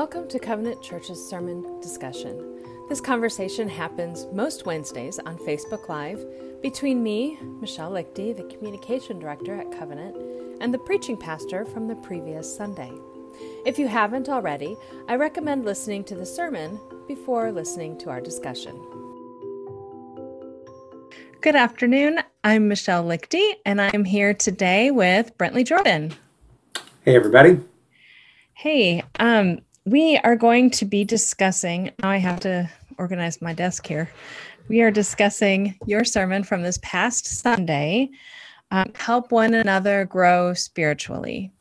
Welcome to Covenant Church's sermon discussion. This conversation happens most Wednesdays on Facebook Live between me, Michelle Lichty, the communication director at Covenant, and the preaching pastor from the previous Sunday. If you haven't already, I recommend listening to the sermon before listening to our discussion. Good afternoon. I'm Michelle Lichty, and I'm here today with Brentley Jordan. Hey, everybody. Hey, um, we are going to be discussing. Now I have to organize my desk here. We are discussing your sermon from this past Sunday. Um, help one another grow spiritually,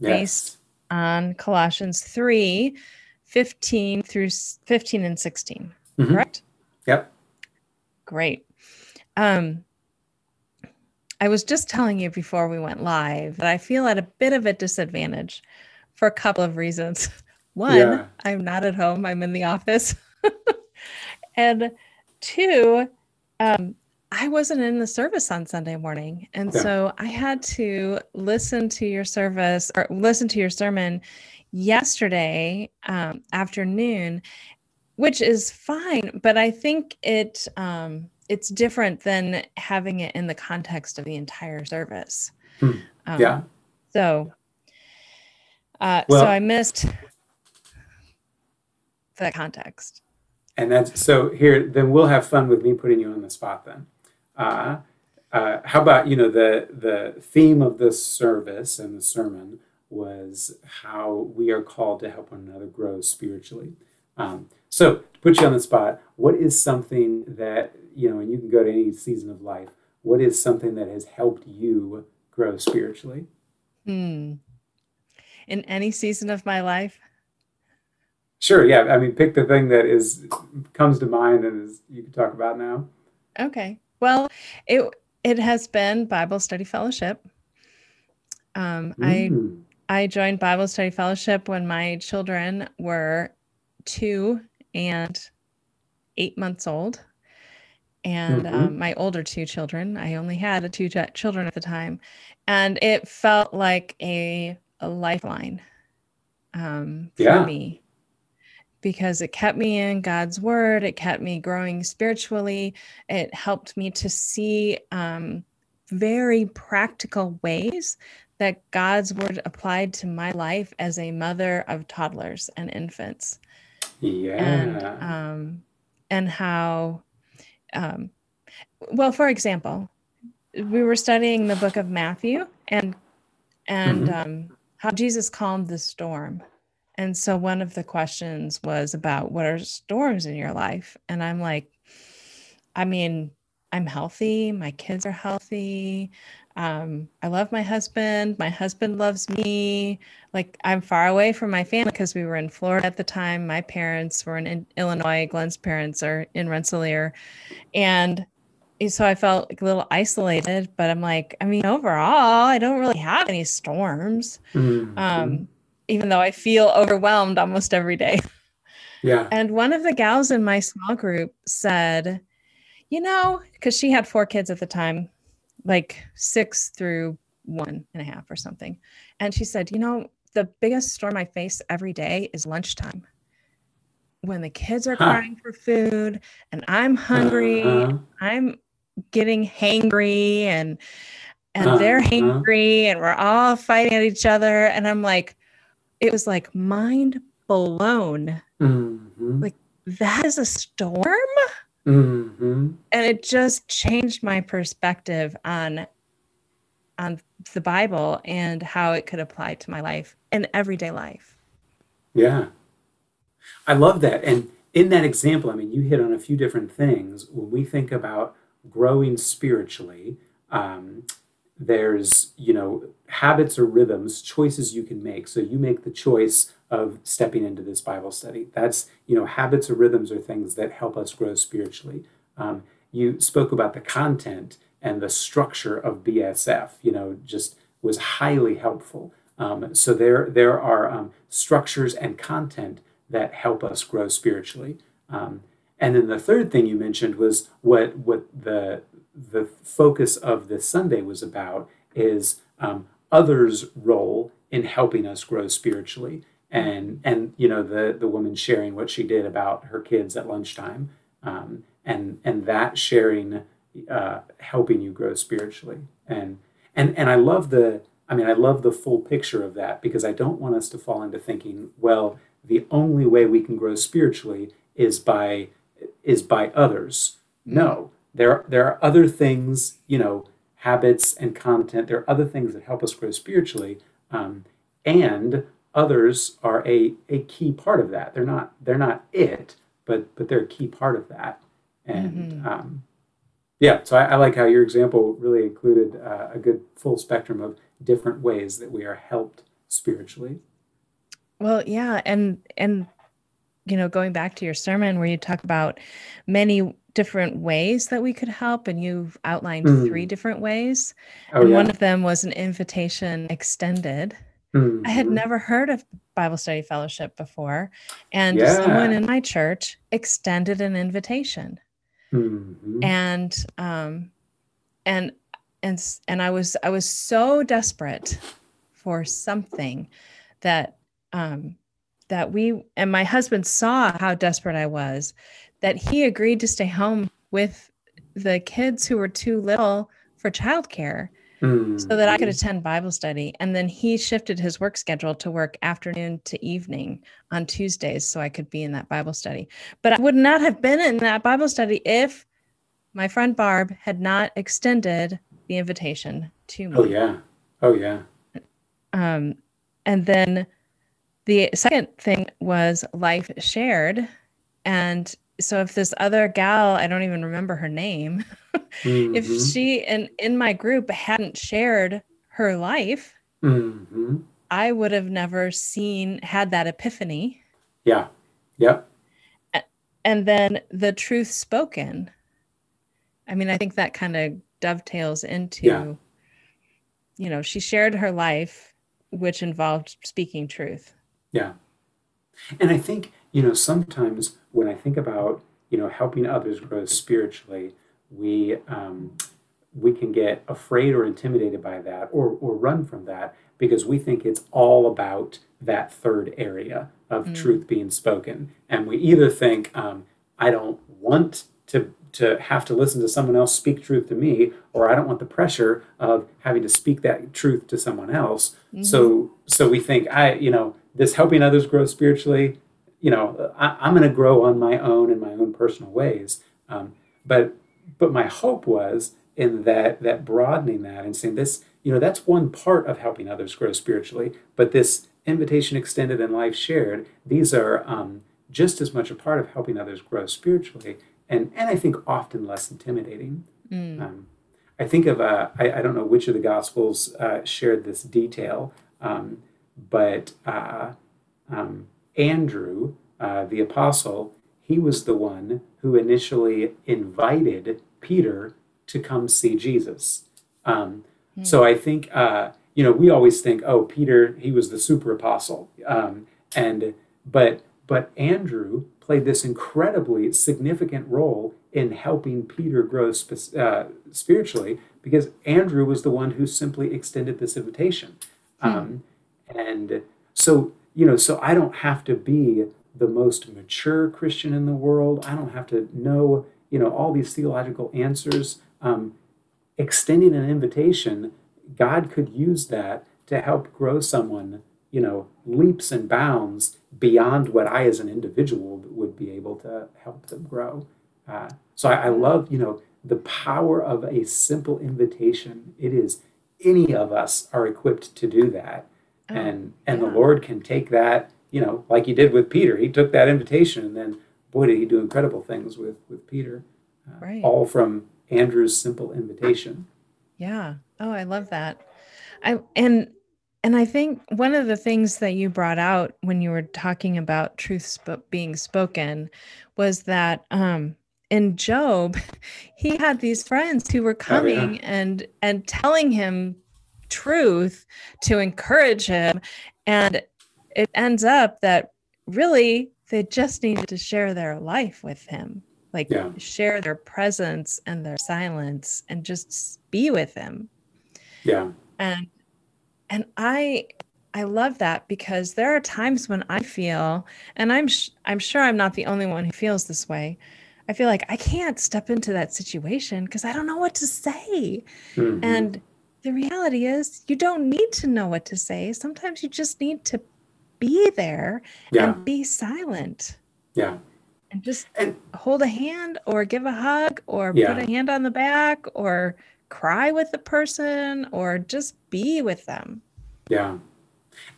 yes. based on Colossians 3 15 through 15 and 16. Mm-hmm. Correct? Yep. Great. Um, I was just telling you before we went live that I feel at a bit of a disadvantage for a couple of reasons. One, yeah. I'm not at home, I'm in the office. and two, um, I wasn't in the service on Sunday morning. And yeah. so I had to listen to your service or listen to your sermon yesterday um, afternoon, which is fine. But I think it um, it's different than having it in the context of the entire service. Hmm. Um, yeah. So, uh, well, so I missed that context. And that's so here, then we'll have fun with me putting you on the spot then. Uh, uh, how about, you know, the, the theme of this service and the sermon was how we are called to help one another grow spiritually. Um, so to put you on the spot, what is something that, you know, and you can go to any season of life, what is something that has helped you grow spiritually? Hmm. In any season of my life? Sure. Yeah. I mean, pick the thing that is comes to mind and is you can talk about now. Okay. Well, it it has been Bible Study Fellowship. Um, mm. I I joined Bible Study Fellowship when my children were two and eight months old, and mm-hmm. um, my older two children. I only had two children at the time, and it felt like a a lifeline um, for yeah. me because it kept me in God's word. It kept me growing spiritually. It helped me to see um, very practical ways that God's word applied to my life as a mother of toddlers and infants. Yeah. And, um, and how, um, well, for example, we were studying the book of Matthew and, and, mm-hmm. um, how Jesus calmed the storm and so one of the questions was about what are storms in your life? And I'm like, I mean, I'm healthy. My kids are healthy. Um, I love my husband. My husband loves me. Like I'm far away from my family because we were in Florida at the time. My parents were in, in Illinois. Glenn's parents are in Rensselaer, and so I felt like a little isolated. But I'm like, I mean, overall, I don't really have any storms. Mm-hmm. Um, even though I feel overwhelmed almost every day. Yeah. And one of the gals in my small group said, you know, because she had four kids at the time, like six through one and a half or something. And she said, you know, the biggest storm I face every day is lunchtime. When the kids are huh. crying for food and I'm hungry, uh-huh. I'm getting hangry and and uh-huh. they're hangry and we're all fighting at each other. And I'm like, it was like mind blown. Mm-hmm. Like that is a storm. Mm-hmm. And it just changed my perspective on on the Bible and how it could apply to my life and everyday life. Yeah. I love that. And in that example, I mean, you hit on a few different things. When we think about growing spiritually, um, there's you know habits or rhythms choices you can make. So you make the choice of stepping into this bible study. That's you know habits or rhythms are things that help us grow spiritually. Um, you spoke about the content and the structure of bsf you know just was highly helpful. Um, so there there are um, structures and content that help us grow spiritually. Um, and then the third thing you mentioned was what what the the focus of this Sunday was about is um, others' role in helping us grow spiritually. and and you know the the woman sharing what she did about her kids at lunchtime um, and and that sharing uh, helping you grow spiritually and and and I love the I mean I love the full picture of that because I don't want us to fall into thinking well the only way we can grow spiritually is by is by others no there there are other things you know habits and content there are other things that help us grow spiritually um, and others are a, a key part of that. They're not they're not it, but but they're a key part of that. And mm-hmm. um, yeah, so I, I, like how your example really included uh, a good full spectrum of different ways that we are helped spiritually. Well, yeah, and and you know, going back to your sermon where you talk about many different ways that we could help, and you've outlined mm-hmm. three different ways, oh, and yeah. one of them was an invitation extended. Mm-hmm. I had mm-hmm. never heard of Bible Study Fellowship before. And yeah. someone in my church extended an invitation. Mm-hmm. And um and and and I was I was so desperate for something that um that we and my husband saw how desperate I was that he agreed to stay home with the kids who were too little for childcare mm. so that I could attend Bible study. And then he shifted his work schedule to work afternoon to evening on Tuesdays so I could be in that Bible study. But I would not have been in that Bible study if my friend Barb had not extended the invitation to me. Oh, yeah. Oh, yeah. Um, and then the second thing was life shared. And so if this other gal, I don't even remember her name, mm-hmm. if she and in my group hadn't shared her life, mm-hmm. I would have never seen had that epiphany. Yeah. Yeah. And then the truth spoken. I mean, I think that kind of dovetails into, yeah. you know, she shared her life, which involved speaking truth. Yeah. And I think, you know, sometimes when I think about, you know, helping others grow spiritually, we um, we can get afraid or intimidated by that or, or run from that because we think it's all about that third area of mm. truth being spoken. And we either think, um, I don't want to, to have to listen to someone else speak truth to me, or I don't want the pressure of having to speak that truth to someone else. Mm-hmm. So, so we think, I, you know, this helping others grow spiritually, you know, I, am going to grow on my own in my own personal ways. Um, but but my hope was in that that broadening that and saying this, you know, that's one part of helping others grow spiritually. But this invitation extended and life shared, these are um, just as much a part of helping others grow spiritually, and and I think often less intimidating. Mm. Um, I think of uh, I, I don't know which of the Gospels uh, shared this detail, um, but uh, um, Andrew, uh, the apostle, he was the one who initially invited Peter to come see Jesus. Um, mm. So I think, uh, you know, we always think, oh, Peter, he was the super apostle, um, and but but Andrew played this incredibly significant role in helping Peter grow sp- uh, spiritually because Andrew was the one who simply extended this invitation. Hmm. Um, and so, you know, so I don't have to be the most mature Christian in the world. I don't have to know, you know, all these theological answers. Um, extending an invitation, God could use that to help grow someone, you know, leaps and bounds beyond what I as an individual would be able to help them grow. Uh, so I, I love, you know, the power of a simple invitation. It is any of us are equipped to do that. Oh, and and yeah. the Lord can take that you know, like he did with Peter. He took that invitation and then, boy, did he do incredible things with, with Peter. Uh, right. All from Andrew's simple invitation. Yeah. Oh, I love that. I and and I think one of the things that you brought out when you were talking about truths being spoken was that um, in Job, he had these friends who were coming oh, yeah. and and telling him truth to encourage him, and it ends up that really they just needed to share their life with him like yeah. share their presence and their silence and just be with him yeah and and i I love that because there are times when I feel, and I'm sh- I'm sure I'm not the only one who feels this way. I feel like I can't step into that situation because I don't know what to say. Mhm. And the reality is, you don't need to know what to say. Sometimes you just need to be there yeah, and be silent yeah, and just and hold a hand or give a hug or Yeah. put a hand on the back or cry with the person or just be with them. yeah.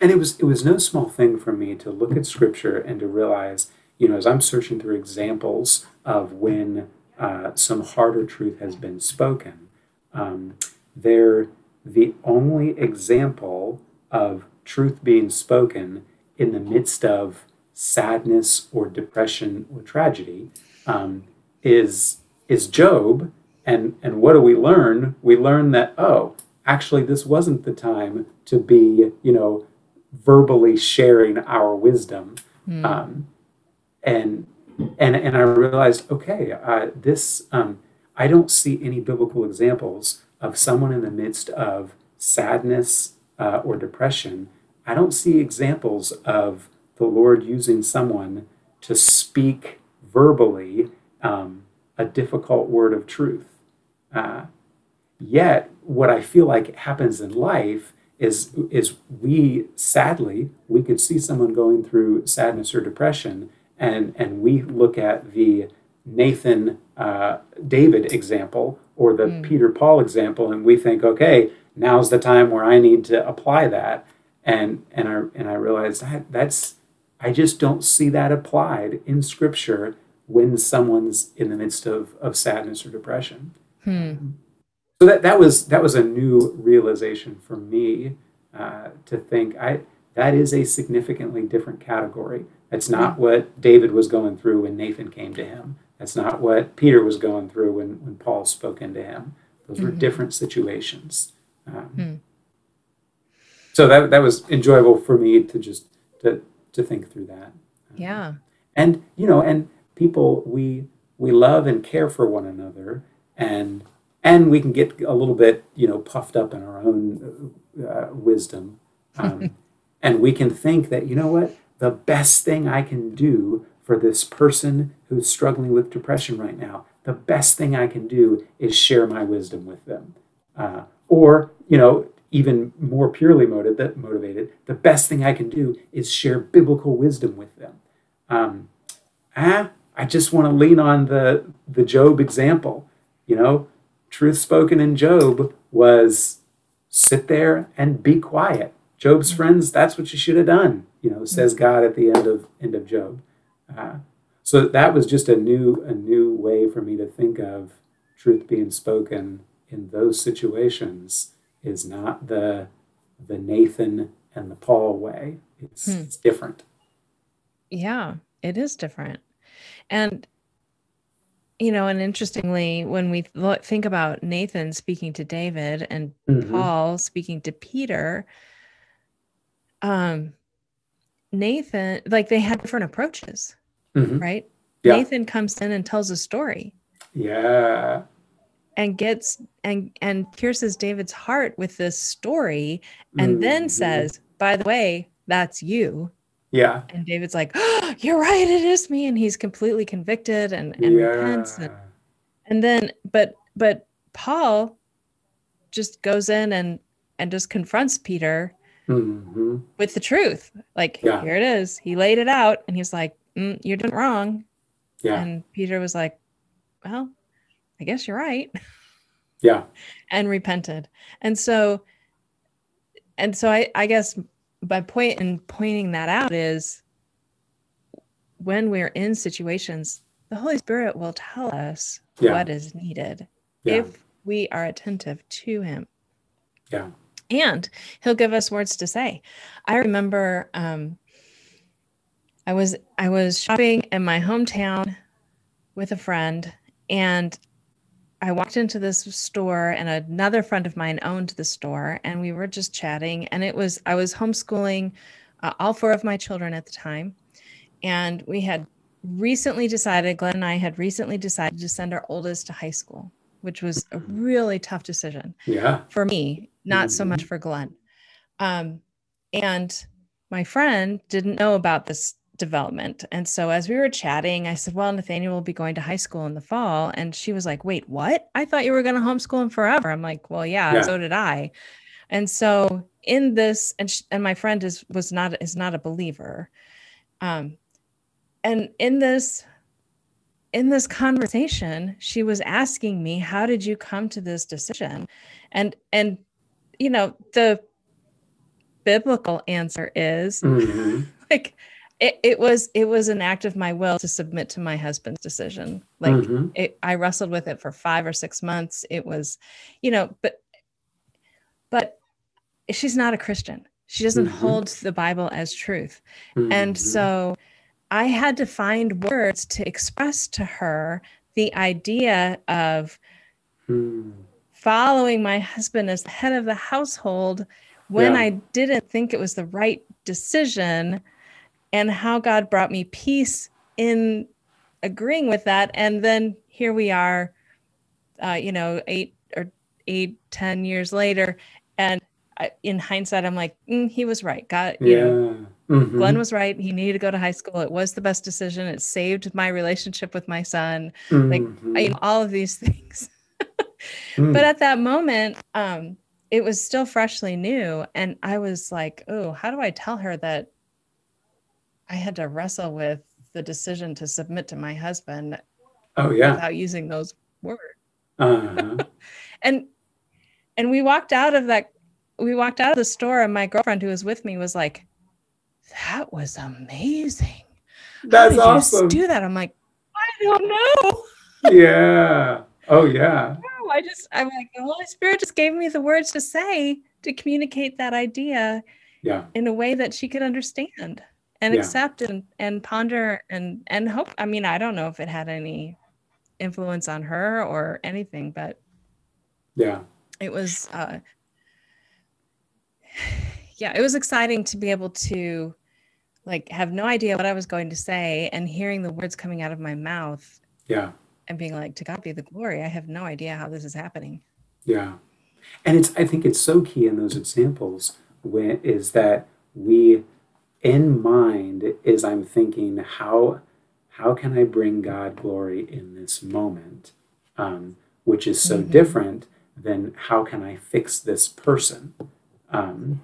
And it was it was no small thing for me to look at scripture and to realize, you know, as I'm searching through examples of when uh, some harder truth has been spoken, um, they're the only example of truth being spoken in the midst of sadness or depression or tragedy um, is is Job. And and what do we learn? We learn that oh, actually, this wasn't the time to be, you know, verbally sharing our wisdom. Hmm. Um, and and and I realized, okay, uh, this um, I don't see any biblical examples of someone in the midst of sadness uh, or depression. I don't see examples of the Lord using someone to speak verbally um, a difficult word of truth. Uh, yet, what I feel like happens in life is is we sadly we could see someone going through sadness or depression, and and we look at the Nathan uh, David example or the Mm. Peter Paul example, and we think, okay, now's the time where I need to apply that, and and I and I realized that that's I just don't see that applied in Scripture when someone's in the midst of, of sadness or depression. Hmm. So that, that was that was a new realization for me uh, to think I that is a significantly different category. That's not what David was going through when Nathan came to him. That's not what Peter was going through when, when Paul spoke into him. Those were Mhm. different situations. Um, Hmm. So that that was enjoyable for me to just to to think through that. Yeah. And you know, and people we we love and care for one another, and and we can get a little bit you know puffed up in our own uh, wisdom, um, and we can think that you know what the best thing I can do for this person who's struggling with depression right now, the best thing I can do is share my wisdom with them, uh, or you know even more purely motivated, motivated, the best thing I can do is share biblical wisdom with them. Um, ah, I just want to lean on the the Job example. You know, truth spoken in Job was sit there and be quiet. Job's friends, that's what you should have done. You know, says God at the end of end of Job. Uh, so that was just a new a new way for me to think of truth being spoken in those situations is not the the Nathan and the Paul way. It's, Hmm. it's different. Yeah, it is different. And, you know, and interestingly, when we lo- think about Nathan speaking to David and Mhm. Paul speaking to Peter, um, Nathan, like they had different approaches, Mhm. right? Yeah. Nathan comes in and tells a story Yeah. and gets and and pierces David's heart with this story and then Mhm. says, by the way, that's you. Yeah. And David's like, oh, you're right, it is me. And he's completely convicted and, and repents. And, and then but but Paul just goes in and and just confronts Peter Mhm. with the truth. Like, Yeah. here it is. He laid it out and he's like, mm, you're doing wrong. Yeah. And Peter was like, well, I guess you're right. Yeah. and repented. And so and so I, I guess my point in pointing that out is when we're in situations, the Holy Spirit will tell us Yeah. what is needed Yeah. if we are attentive to him. Yeah. And he'll give us words to say. I remember um, I was I was shopping in my hometown with a friend and I walked into this store and another friend of mine owned the store and we were just chatting and it was I was homeschooling uh, all four of my children at the time and we had recently decided Glenn and I had recently decided to send our oldest to high school which was a really tough decision Yeah. for me not so Mhm. much for Glenn um and my friend didn't know about this development. And so as we were chatting, I said, Well, Nathaniel will be going to high school in the fall. And she was like, Wait, what? I thought you were going to homeschool him forever. I'm like, Well, yeah, Yeah. so did I. And so in this, and sh- and my friend is was not is not a believer. Um, and in this in this conversation, she was asking me, How did you come to this decision? And and you know, the biblical answer is hmm like it, it was it was an act of my will to submit to my husband's decision like hmm it, i wrestled with it for five or six months it was you know but but she's not a christian she doesn't Mhm. hold the bible as truth and so i had to find words to express to her the idea of Mm. following my husband as the head of the household when Yeah. I didn't think it was the right decision, and how God brought me peace in agreeing with that. And then here we are, uh, you know, eight or eight, ten years later. And I, in hindsight, I'm like, "Mm, he was right. God, you yeah. know, Mhm. Glenn was right. He needed to go to high school. It was the best decision. It saved my relationship with my son. like, Mhm. I, all of these things Mm. but at that moment um it was still freshly new and i was like oh how do i tell her that i had to wrestle with the decision to submit to my husband oh yeah. without using those words Uh-huh. and and we walked out of that we walked out of the store and my girlfriend who was with me was like that was amazing how That's did awesome. you do that i'm like i don't know yeah. Oh yeah. No, I just I'm like the Holy Spirit just gave me the words to say to communicate that idea Yeah. in a way that she could understand and Yeah. accept and and ponder and and hope. I mean, I don't know if it had any influence on her or anything, but Yeah. it was uh yeah, it was exciting to be able to like have no idea what I was going to say and hearing the words coming out of my mouth Yeah. and being like to God be the glory. I have no idea how this is happening. Yeah. And it's I think it's so key in those examples when is that we in mind is I'm thinking how how can I bring God glory in this moment? Um, which is so Mhm. different than how can I fix this person? Um,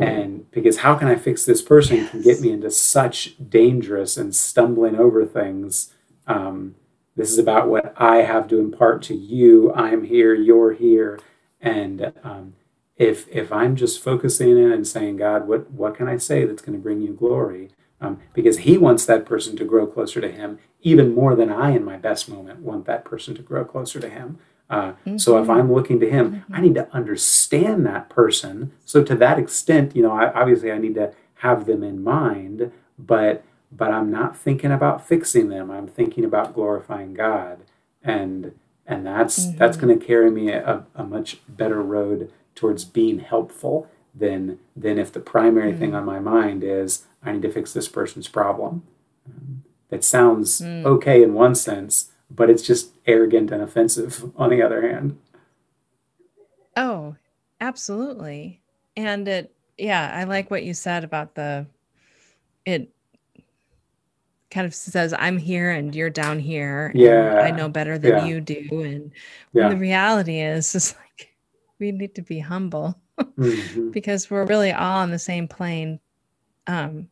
and because how can I fix this person can get me into such dangerous and stumbling over things. Um, this is about what I have to impart to you. I'm here, you're here, and um, if if I'm just focusing in and saying, God, what what can I say that's going to bring you glory? Um, because He wants that person to grow closer to Him even more than I, in my best moment, want that person to grow closer to Him. Uh, so if Mhm. I'm looking to Him, I need to understand that person. So to that extent, you know, I, obviously I need to have them in mind, but but I'm not thinking about fixing them. I'm thinking about glorifying God, and and that's that's Mhm. going to carry me a, a much better road towards being helpful than than if the primary thing Mm. on my mind is I need to fix this person's problem. Um, that sounds Mm. okay in one sense, but it's just arrogant and offensive on the other hand. Oh, absolutely. And it, yeah, I like what you said about the, it kind of says, I'm here and you're down here. And I know better than yeah, you do. And when the reality is, is like, we need to be humble hmm because we're really all on the same plane um,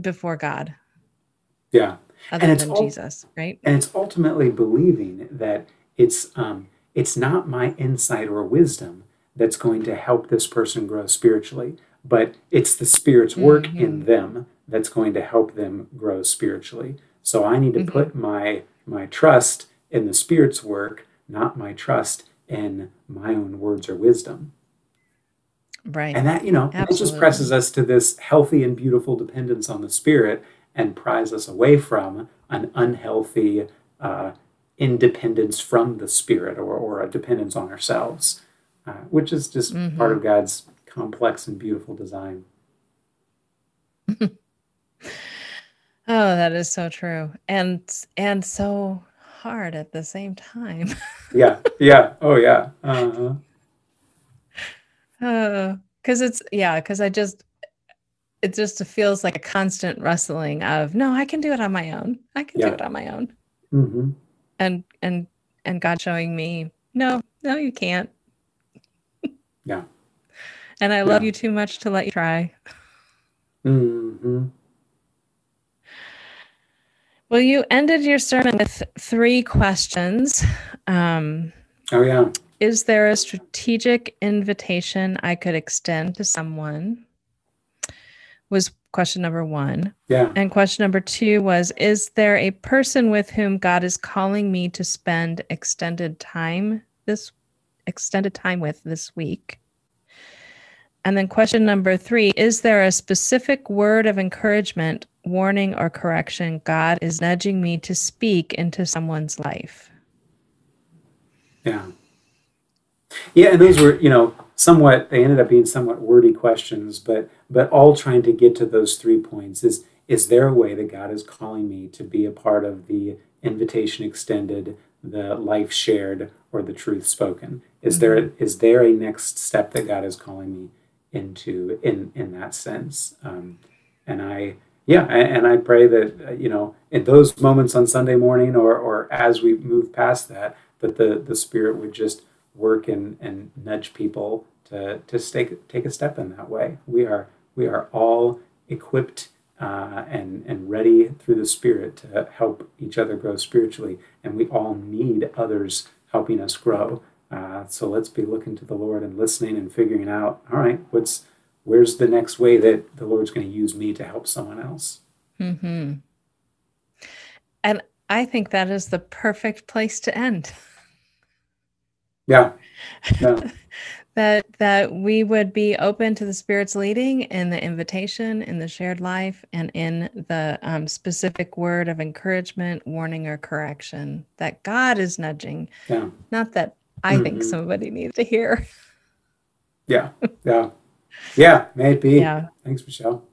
before God, Yeah. And it's than all Jesus, right? and it's ultimately believing that it's um, it's not my insight or wisdom that's going to help this person grow spiritually, but it's the Spirit's work in hmm them that's going to help them grow spiritually. So I need to hmm put my my trust in the Spirit's work, not my trust in my own words or wisdom. Right. And that, you know, that just presses us to this healthy and beautiful dependence on the Spirit and pries us away from an unhealthy uh, independence from the Spirit or, or a dependence on ourselves, uh, which is just part hmm of God's complex and beautiful design. Oh, that is so true. And and so hard at the same time. Yeah, yeah, oh yeah. Uh-huh. Oh, because it's yeah because i just it just feels like a constant wrestling of no i can do it on my own i can Yeah. do it on my own hmm and and and god showing me no no you can't Yeah. and i love Yeah. you too much to let you try hmm well you ended your sermon with three questions um Oh yeah. is there a strategic invitation i could extend to someone was question number one Yeah. And question number two was Is there a person with whom God is calling me to spend extended time this extended time with this week? And then question number three Is there a specific word of encouragement, warning, or correction God is nudging me to speak into someone's life? Yeah. Yeah, and those were, you know, somewhat they ended up being somewhat wordy questions, but but all trying to get to those three points is is there a way that God is calling me to be a part of the invitation extended, the life shared, or the truth spoken? Is there is there a next step that God is calling me into in in that sense? Um, and I yeah, and I pray that uh, you know in those moments on Sunday morning or or as we move past that, that the the Spirit would just work and and nudge people to to take take a step in that way. We are we are all equipped uh, and and ready through the Spirit to help each other grow spiritually, and we all need others helping us grow. Uh, so let's be looking to the Lord and listening and figuring out. All right, what's where's the next way that the Lord's going to use me to help someone else? hmm And I think that is the perfect place to end. Yeah, yeah, that that we would be open to the spirit's leading in the invitation in the shared life and in the um, specific word of encouragement warning or correction that god is nudging. Yeah, not that i think Mhm. somebody needs to hear. Yeah, yeah, yeah. May it be. yeah Thanks, Michelle.